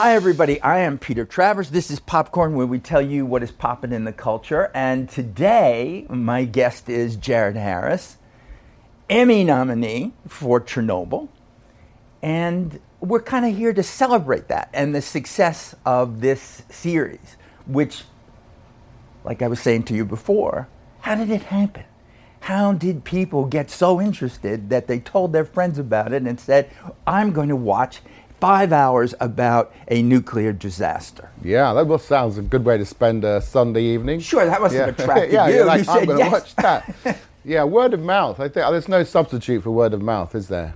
Hi, everybody. I am Peter Travers. This is Popcorn, where we tell you what is popping in the culture. And today, my guest is Jared Harris, Emmy nominee for Chernobyl. And we're kind of here to celebrate that and the success of this series, which, like I was saying to you before, how did it happen? How did people get so interested that they told their friends about it and said, I'm going to watch five hours about a nuclear disaster? Yeah, that well, sounds a good way to spend a Sunday evening. Sure, that must yeah. have attracted yeah, you. you're like, you I'm said going to yes. watch that. yeah, word of mouth. I think there's no substitute for word of mouth, is there?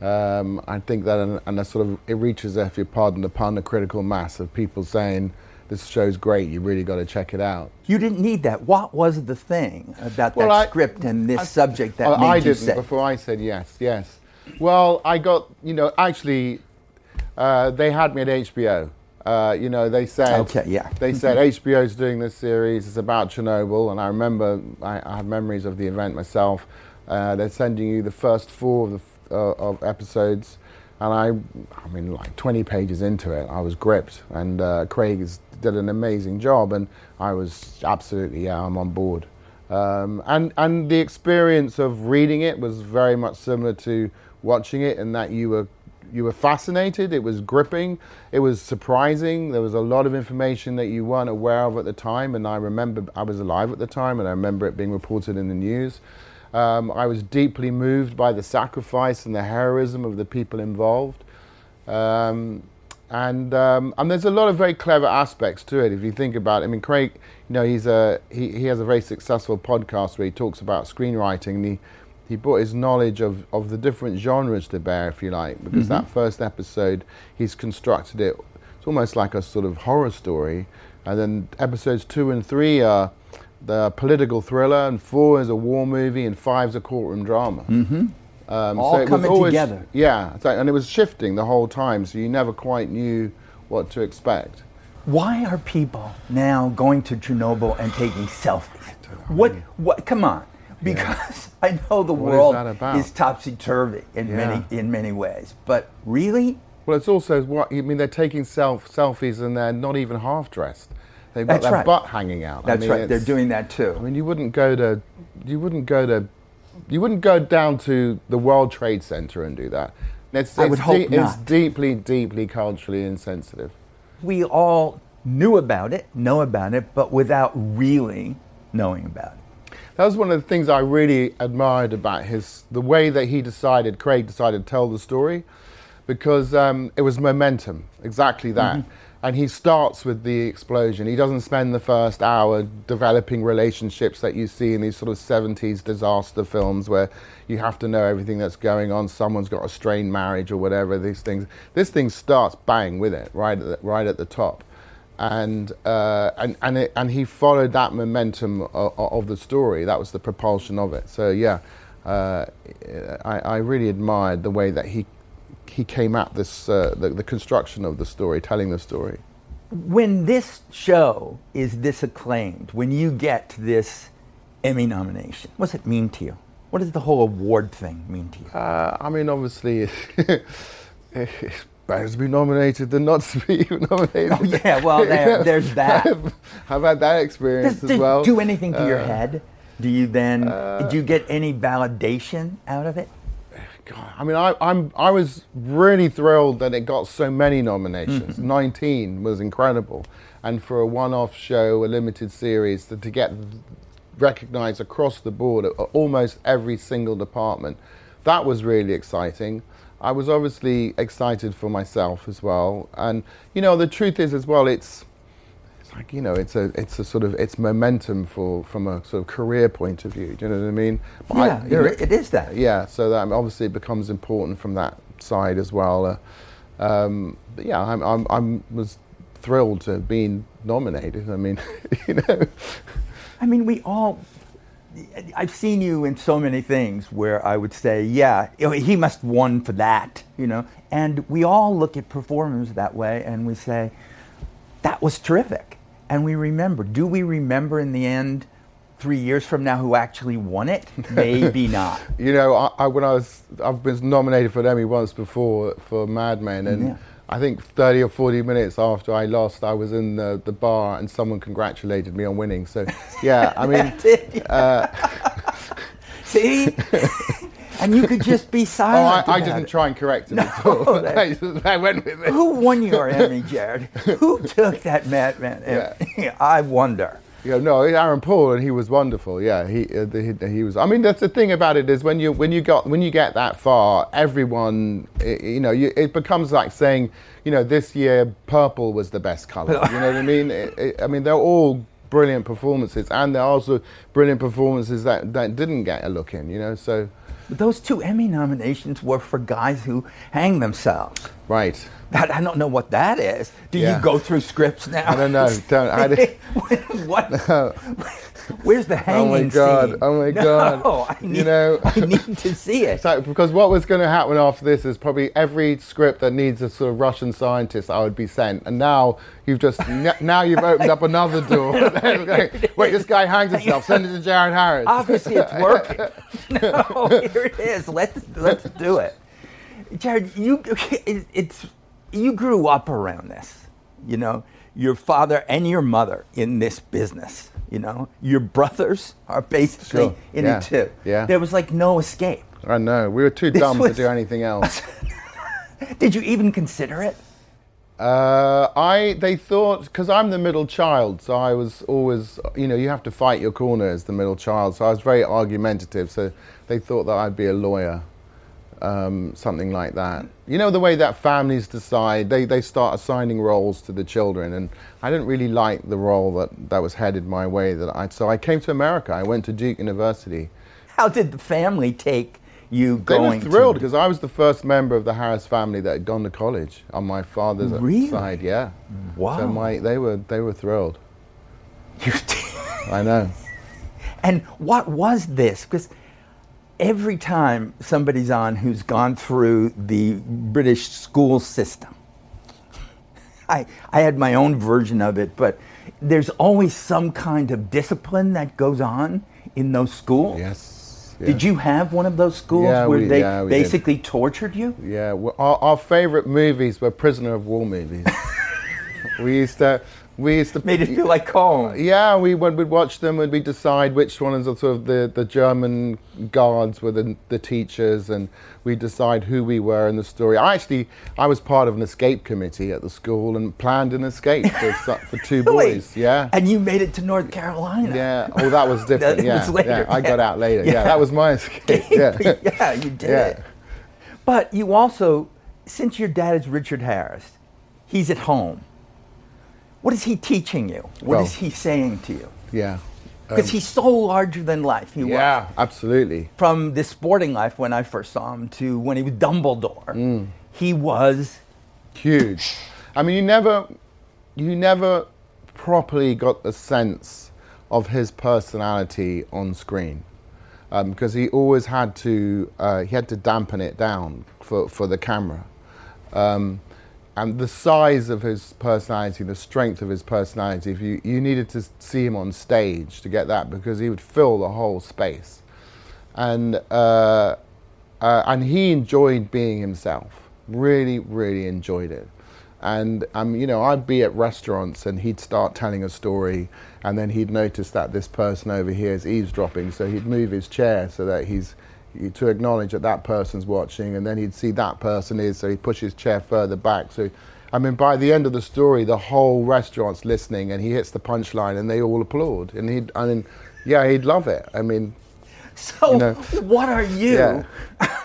Um, I think that, and, and that sort of it reaches, if you pardon the pun, a critical mass of people saying this show's great. You really got to check it out. You didn't need that. What was the thing about Well, that I- script and this I- subject that Oh, made I you didn't say? before I said yes. Yes. Well, I got you know actually uh, they had me at HBO. Uh, you know they said Okay, yeah. they said HBO's doing this series. It's about Chernobyl, and I remember I, I have memories of the event myself. Uh, they're sending you the first four of the uh, of episodes, and I, I mean, like 20 pages into it, I was gripped. And uh, Craig did an amazing job, and I was absolutely yeah, I'm on board. Um, and and the experience of reading it was very much similar to watching it, in that you were you were fascinated. It was gripping. It was surprising. There was a lot of information that you weren't aware of at the time. And I remember I was alive at the time, and I remember it being reported in the news. Um, I was deeply moved by the sacrifice and the heroism of the people involved. Um, and um, and there's a lot of very clever aspects to it if you think about it. I mean, Craig, you know, he's a he, he has a very successful podcast where he talks about screenwriting. And he he brought his knowledge of, of the different genres to bear, if you like, because that first episode he's constructed it. It's almost like a sort of horror story, and then episodes two and three are the political thriller, and four is a war movie, and five is a courtroom drama. Mm-hmm. Um, All it was coming always- together. Yeah, so, and it was shifting the whole time, so you never quite knew what to expect. Why are people now going to Chernobyl and taking selfies? What? What? Come on, because I know the What is world about? is topsy turvy in Yeah. many in many ways, but really, Well, it's also what I mean. They're taking self selfies and they're not even half dressed. They've got That's their right. butt hanging out. I that's mean, right. They're doing that too. I mean, you wouldn't go to, you wouldn't go to, you wouldn't go down to the World Trade Center and do that. It's, I it's would hope It's not. deeply, deeply culturally insensitive. we all knew about it, know about it, but without really knowing about it. That was one of the things I really admired about his the way that he decided, Craig decided to tell the story, because um, it was momentum, exactly that. And he starts with the explosion. He doesn't spend the first hour developing relationships that you see in these sort of 70s disaster films where you have to know everything that's going on. Someone's got a strained marriage or whatever, these things. This thing starts bang with it, right at the, right at the top and uh, and and, it, and he followed that momentum of, of the story. That was the propulsion of it. So yeah, uh, I, I really admired the way that he he came at this uh, the, the construction of the story, telling the story. When this show is this acclaimed, when you get this Emmy nomination, what does it mean to you? What does the whole award thing mean to you? Uh, I mean, obviously, it's better to be nominated than not to be nominated. Oh, yeah, well, there- there's that. I've had that experience Does as well. do anything to your Uh, head? Do you then do you get any validation out of it? God, I mean, I, I'm I was really thrilled that it got so many nominations. Mm-hmm. 19 was incredible, and for a one-off show, a limited series, to, to get recognised across the board at almost every single department, that was really exciting. I was obviously excited for myself as well, and you know, the truth is as well, it's it's like you know, it's a it's a sort of it's momentum for from a sort of career point of view. Do you know what I mean? But I- Yeah, you know- it is that. yeah, so that obviously it becomes important from that side as well. Uh, um, but yeah, I'm, I'm, I'm was thrilled to have been nominated. I mean, you know, I mean, we all. I've seen you in so many things where I would say, yeah, he must won for that, you know. And we all look at performers that way and we say, that was terrific. And we remember. Do we remember in the end, three years from now, who actually won it? Maybe not. you know, I, I, when I was, I've been nominated for an Emmy once before for Mad Men, and Yeah. I think 30 or 40 minutes after I lost, I was in the, the bar and someone congratulated me on winning. So, yeah, I mean, uh, see, and you could just be oh, silent. I, I didn't it. try and correct him No, at all. that- I, went with it. Who won your Emmy, Jared? Who took that Mad Men? Emmy? I wonder. Yeah, no, Aaron Paul, and he was wonderful. Yeah, he, uh, the, he he was. I mean, that's the thing about it is when you when you got when you get that far, everyone, i- you know, you, it becomes like saying, you know, this year purple was the best color. You know what I mean? It, it, I mean, they're all brilliant performances, and they're also brilliant performances that that didn't get a look in. You know, so those two Emmy nominations were for guys who hang themselves. right. That, I don't know what that is. Do Yeah. you go through scripts now? I don't know. Don't. I, what? Where's the oh my god! scene? Oh my No, god! I need, you know. I need to see it. So, because what was going to happen after this is probably every script that needs a sort of Russian scientist I would be sent, and now you've just now you've opened up another door. Wait, this guy hangs himself. Send it to Jared Harris. Obviously, it's working. no, here it is. Let's let's do it. Jared, you it, it's you grew up around this. You know, your father and your mother in this business. You know, your brothers are basically Sure. in Yeah. it too. Yeah. There was like no escape. I know we were too This dumb was- to do anything else. Did you even consider it? Uh, I they thought because I'm the middle child, so I was always you know you have to fight your corner as the middle child. So I was very argumentative. So they thought that I'd be a lawyer, um, something like that. You know the way that families decide they they start assigning roles to the children, and I didn't really like the role that that was headed my way. That I so I came to America. I went to Duke University. How did the family take you They going? were thrilled because I was the first member of the Harris family that had gone to college on my father's Really? side. Yeah. wow. So my they were they were thrilled. You- I know. And what was this? Because every time somebody's on who's gone through the British school system, I, I had my own version of it, but there's always some kind of discipline that goes on in those schools. Yes. Did you have one of those schools Yeah, where we- they yeah, we did. basically tortured you? Yeah. Well, our, our favorite movies were prisoner of war movies. we used to we used to Made it feel like home. Yeah, we when we'd watch them, and we'd decide which ones of sort of the, the German guards were the, the teachers, and we decide who we were in the story. I actually I was part of an escape committee at the school and planned an escape for for two Really? boys. Yeah. And you made it to North Carolina. Yeah. Oh, that was different. That yeah. was later, yeah. I got out later. Yeah. Yeah. That was my escape. Yeah. yeah, you did Yeah. it. But you also, since your dad is Richard Harris, he's at home. What is he teaching you? What is Well- he saying to you? yeah. Because he's so larger than life. He was. Yeah. Absolutely. From the sporting life when I first saw him to when he was Dumbledore, Mm. he was huge. I mean, you never, you never properly got the sense of his personality on screen because he always had to, uh, he had to dampen it down for, for the camera. Um, and the size of his personality, the strength of his personality, if you, you needed to see him on stage to get that because he would fill the whole space. And, uh, uh, and he enjoyed being himself. Really, really enjoyed it. And um, you know, I'd be at restaurants and he'd start telling a story, and then he'd notice that this person over here is eavesdropping, so he'd move his chair so that he's to acknowledge that that person's watching, and then he'd see that person is, so he'd push his chair further back. So, I mean, by the end of the story, the whole restaurant's listening, and he hits the punchline, and they all applaud, and he'd, I mean, yeah, he'd love it. I mean, so. You know, what are you yeah.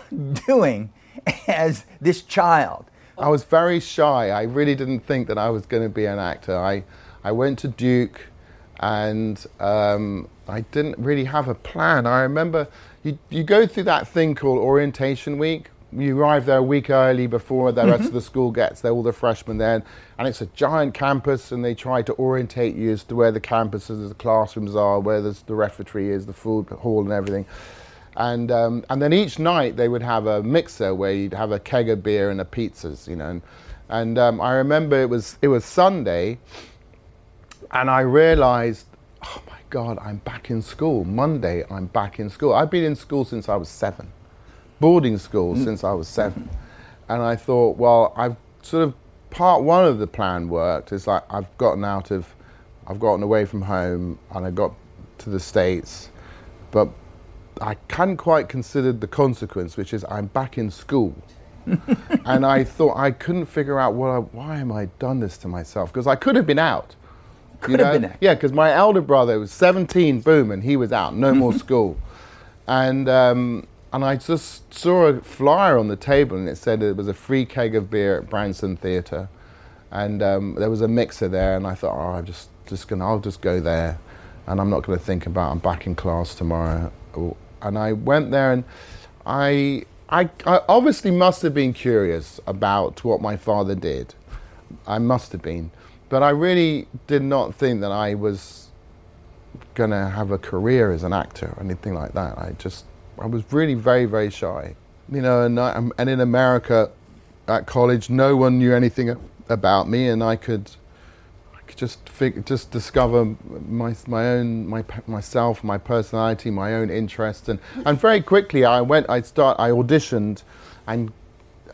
doing as this child? I was very shy. I really didn't think that I was going to be an actor. I, I went to Duke and um, I didn't really have a plan. I remember you, you go through that thing called orientation week. You arrive there a week early before the rest of the school gets there, all the freshmen there, and it's a giant campus, and they try to orientate you as to where the campuses, the classrooms are, where there's the refectory is, the food hall, and everything. And, um, and then each night they would have a mixer where you'd have a keg of beer and a pizzas, you know. And, and um, I remember it was, it was Sunday, and I realized, oh my God, I'm back in school. Monday, I'm back in school. I've been in school since I was seven, boarding school mm. since I was seven. And I thought, well, I've sort of part one of the plan worked. It's like I've gotten out of, I've gotten away from home and I got to the States, but I hadn't quite considered the consequence, which is I'm back in school. and I thought I couldn't figure out what I, why am I done this to myself because I could have been out. Could have been out. Yeah, because my elder brother was 17, boom, and he was out, no more school. And um, and I just saw a flyer on the table and it said it was a free keg of beer at Branson Theatre. And um, there was a mixer there, and I thought, oh, I'm just, just gonna, I'll just go there, and I'm not gonna think about. I'm back in class tomorrow, and I went there, and I, I, I obviously must have been curious about what my father did. I must have been, but I really did not think that I was gonna have a career as an actor or anything like that. I just I was really very, very shy. You know, and, I, um, and in America at college, no one knew anything about me, and I could, I could just fig- just discover my, my own, my, myself, my personality, my own interests, and, and very quickly I went, I start, I auditioned, and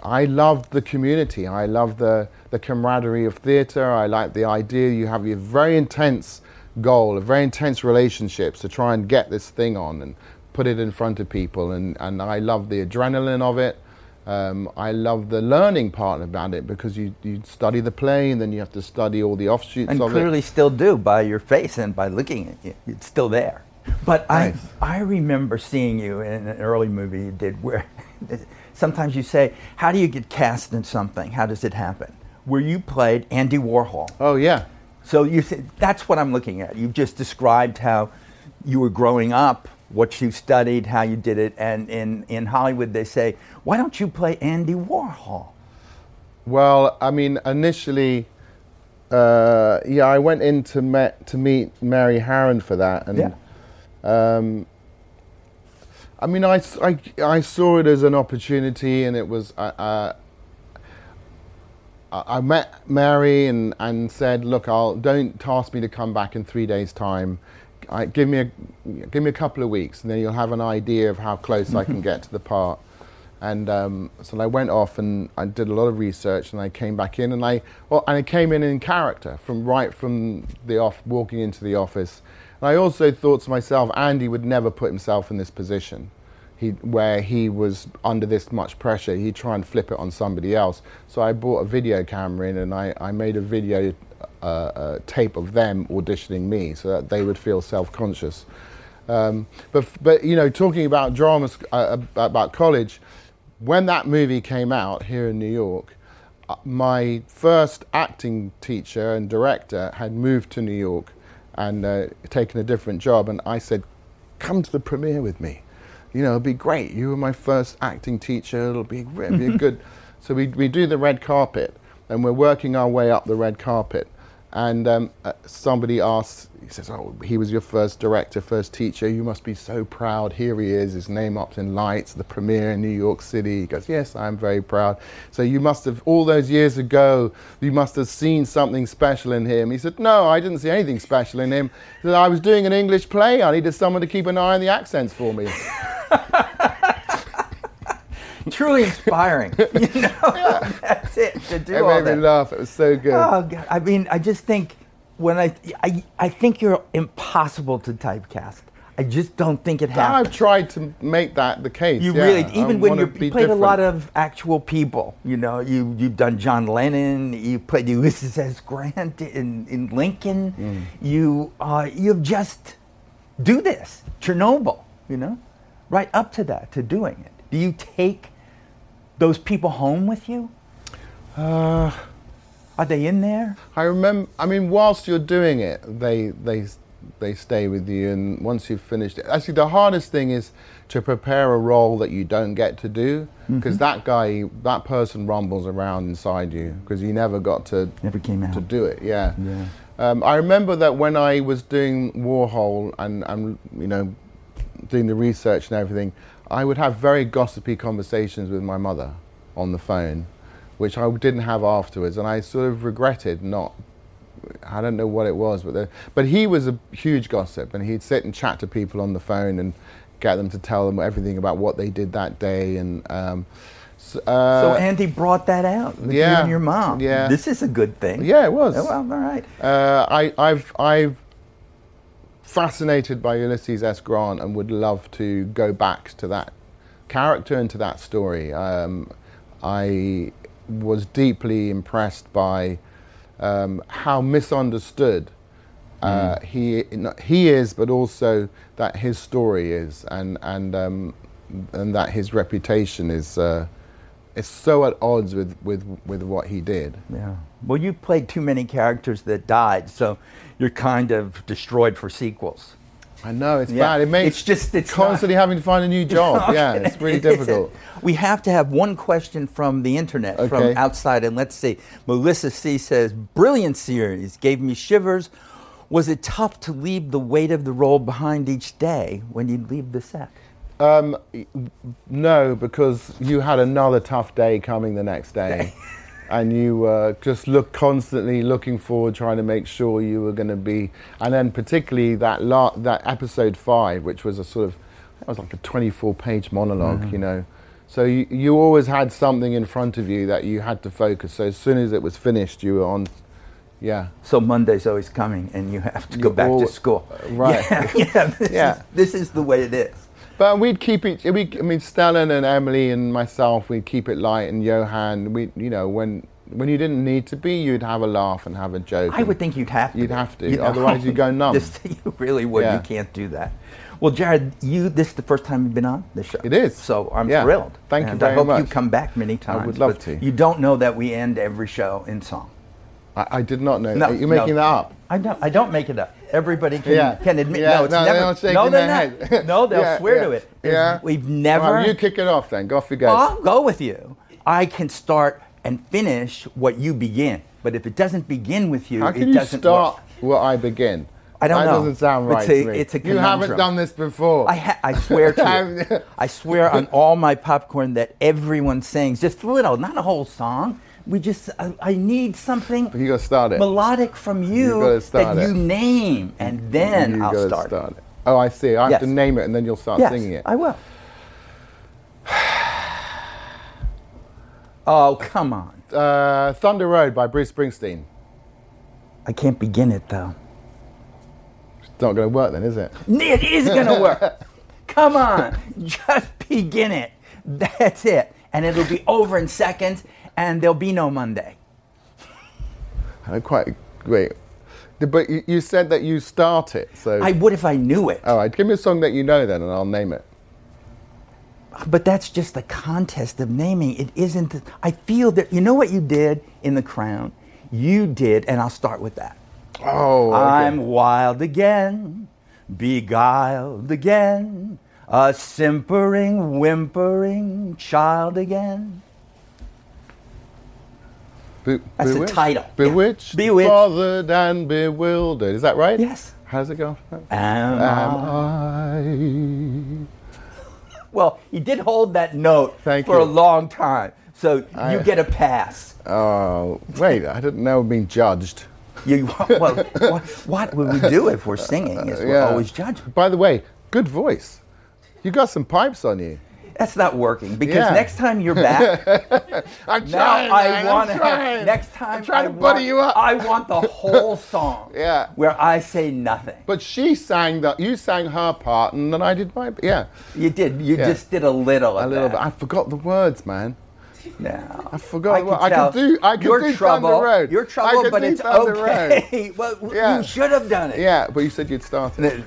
I loved the community. I loved the, the camaraderie of theatre. I liked the idea you have a very intense goal, a very intense relationships to try and get this thing on. And put it in front of people, and, and I love the adrenaline of it. Um, I love the learning part about it because you, you study the play and then you have to study all the offshoots and of clearly it. still do by your face and by looking at you. It's still there. But nice. I, I remember seeing you in an early movie you did where sometimes you say, How do you get cast in something? How does it happen? Where you played Andy Warhol. Oh, yeah. So you say, that's what I'm looking at. You've just described how you were growing up what you studied, how you did it. And in, in Hollywood, they say, why don't you play Andy Warhol? Well, I mean, initially, uh, yeah, I went in to, met, to meet Mary Harron for that. And, yeah. Um, I mean, I, I, I, saw it as an opportunity, and it was. Uh, I met Mary and, and said, "Look, I'll don't task me to come back in three days' time. I, give me a give me a couple of weeks, and then you'll have an idea of how close I can get to the part. And um, so I went off and I did a lot of research, and I came back in, and I well, and I came in in character from right from the off, walking into the office. And I also thought to myself, Andy would never put himself in this position. He, where he was under this much pressure, he'd try and flip it on somebody else. So I bought a video camera in and I, I made a video uh, tape of them auditioning me so that they would feel self-conscious. Um, but, but, you know, talking about drama, uh, about college, when that movie came out here in New York, uh, my first acting teacher and director had moved to New York and uh, taken a different job. And I said, come to the premiere with me. You know, it'll be great. You were my first acting teacher. It'll be, it'll be good. So we, we do the red carpet and we're working our way up the red carpet. And um, uh, somebody asked, he says, Oh, he was your first director, first teacher. You must be so proud. Here he is, his name up in lights, the premiere in New York City. He goes, Yes, I'm very proud. So you must have, all those years ago, you must have seen something special in him. He said, No, I didn't see anything special in him. Said, I was doing an English play. I needed someone to keep an eye on the accents for me. truly inspiring. You know, yeah. that's it. To do it all made that. me laugh. It was so good. Oh God! I mean, I just think when I, I, I think you're impossible to typecast. I just don't think it happens. I've tried to make that the case. You yeah. really, even I when you played different. a lot of actual people. You know, you you've done John Lennon. You played Ulysses S. Grant in, in Lincoln. Mm. You uh, you've just do this Chernobyl. You know, right up to that to doing it. Do you take those people home with you? Uh, Are they in there? I remember. I mean, whilst you're doing it, they they they stay with you, and once you've finished it, actually, the hardest thing is to prepare a role that you don't get to do, because mm-hmm. that guy, that person, rumbles around inside you because you never got to never came out to do it. Yeah. Yeah. Um, I remember that when I was doing Warhol and, and you know doing the research and everything, I would have very gossipy conversations with my mother on the phone, which I didn't have afterwards, and I sort of regretted not. I don't know what it was, but the, but he was a huge gossip, and he'd sit and chat to people on the phone and get them to tell them everything about what they did that day, and um, S- uh, so Andy brought that out with you yeah, and your mom. yeah. This is a good thing. yeah, it was. Oh, well, all right. Uh, I, I've, I've fascinated by Ulysses S. Grant and would love to go back to that character and to that story. Um, I was deeply impressed by um, how misunderstood uh, he he is, but also that his story is, and and um, and that his reputation is. Uh, is so at odds with, with, with what he did. Yeah. Well, you played too many characters that died, so you're kind of destroyed for sequels. I know it's Yeah. bad. It makes It's just- it's constantly having to find a new job. yeah, it's really difficult. We have to have one question from the internet, from outside, and let's see. Melissa C says, "Brilliant series, gave me shivers. Was it tough to leave the weight of the role behind each day when you leave the set?" Um, no, because you had another tough day coming the next day, and you uh, just look constantly looking forward, trying to make sure you were going to be. And then particularly that la- that episode five, which was a sort of that was like a 24-page monolog Mm-hmm. you know. So you, you always had something in front of you that you had to focus. So as soon as it was finished, you were on. Yeah. So Monday's always coming, and you have to go You back to school. right. Yeah. yeah, this, Yeah. Is, this is the way it is. But we'd keep it. We, I mean, Stellan and Emily and myself, we'd keep it light. And Johan, we, you know, when when you didn't need to be, you'd have a laugh and have a joke. I would think you'd have to. You'd have to, otherwise you'd go numb. Just, you really would. Yeah. You can't do that. Well, Jared, you this is the first time you've been on the show. It is. So I'm Yeah. thrilled. Thank you and very I hope you come back many times. I would love to. You don't know that we end every show in song. I, I did not know. No, You're making no. that up. I don't. I don't make it up. Everybody can, Yeah. can admit. Yeah. No, it's No, never. shaking no, they're not. head. No, they'll Yeah, swear to it. Yeah. We've never. Well, you kick it off then. Go off you go. I'll go with you. I can start and finish what you begin. But if it doesn't begin with you, How it can you doesn't start work. where I begin? I don't that know. doesn't sound It's right a- to me. it's a you haven't done this before. I, ha- I swear to you. I swear on all my popcorn that everyone sings just a little, not a whole song. We just, I, I need something you got to start it. melodic from you gotta start that it. you name, and then you I'll gotta start. it. Oh, I see. I have to name it, and then you'll start Yes, singing it. I will. oh, come on. Uh, Thunder Road by Bruce Springsteen. I can't begin it though. It's not going to work then, is it? It is going to work. Come on. Just begin it. That's it. And it'll be over in seconds, and there'll be no Monday. I quite wait. But you, you said that you start it, so I would if I knew it. all right. Give me a song that you know then, and I'll name it. But that's just the contest of naming. It isn't. I feel that you know what you did in The Crown. You did, and I'll start with that. Oh, okay. I'm wild again, beguiled again, a simpering, whimpering child again. Be- That's the bewitched? title. Yeah. Bewitched, Bewitched. bothered, and bewildered. Is that right? Yes. How's it go? Am Am I? I? Well, he did hold that note Thank for a long time, so I- you get a pass. Oh, wait! I didn't know being judged. You, well, what, what would we do if we're singing? Is we're Yeah. always judged. By the way, good voice. You got some pipes on you. That's not working because Yeah. next time you're back, I'm trying. I want to have. Next time, I'm trying I to buddy want, you up. I want the whole song. Yeah. Where I say nothing. But she sang that. You sang her part, and then I did my. Yeah, You did. You Yeah. just did a little. a little bit. I forgot the words, man. No. I forgot. can what- I can do. I can Your do trouble. Thunder Road. Your I trouble, but it's okay. well, Yeah. you should have done it. Yeah, but you said you'd start it.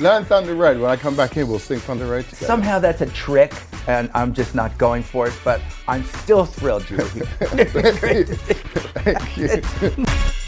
Learn Thunder Road. When I come back here, we'll sing Thunder Road together. Somehow that's a trick, and I'm just not going for it. But I'm still thrilled you're here. Thank you.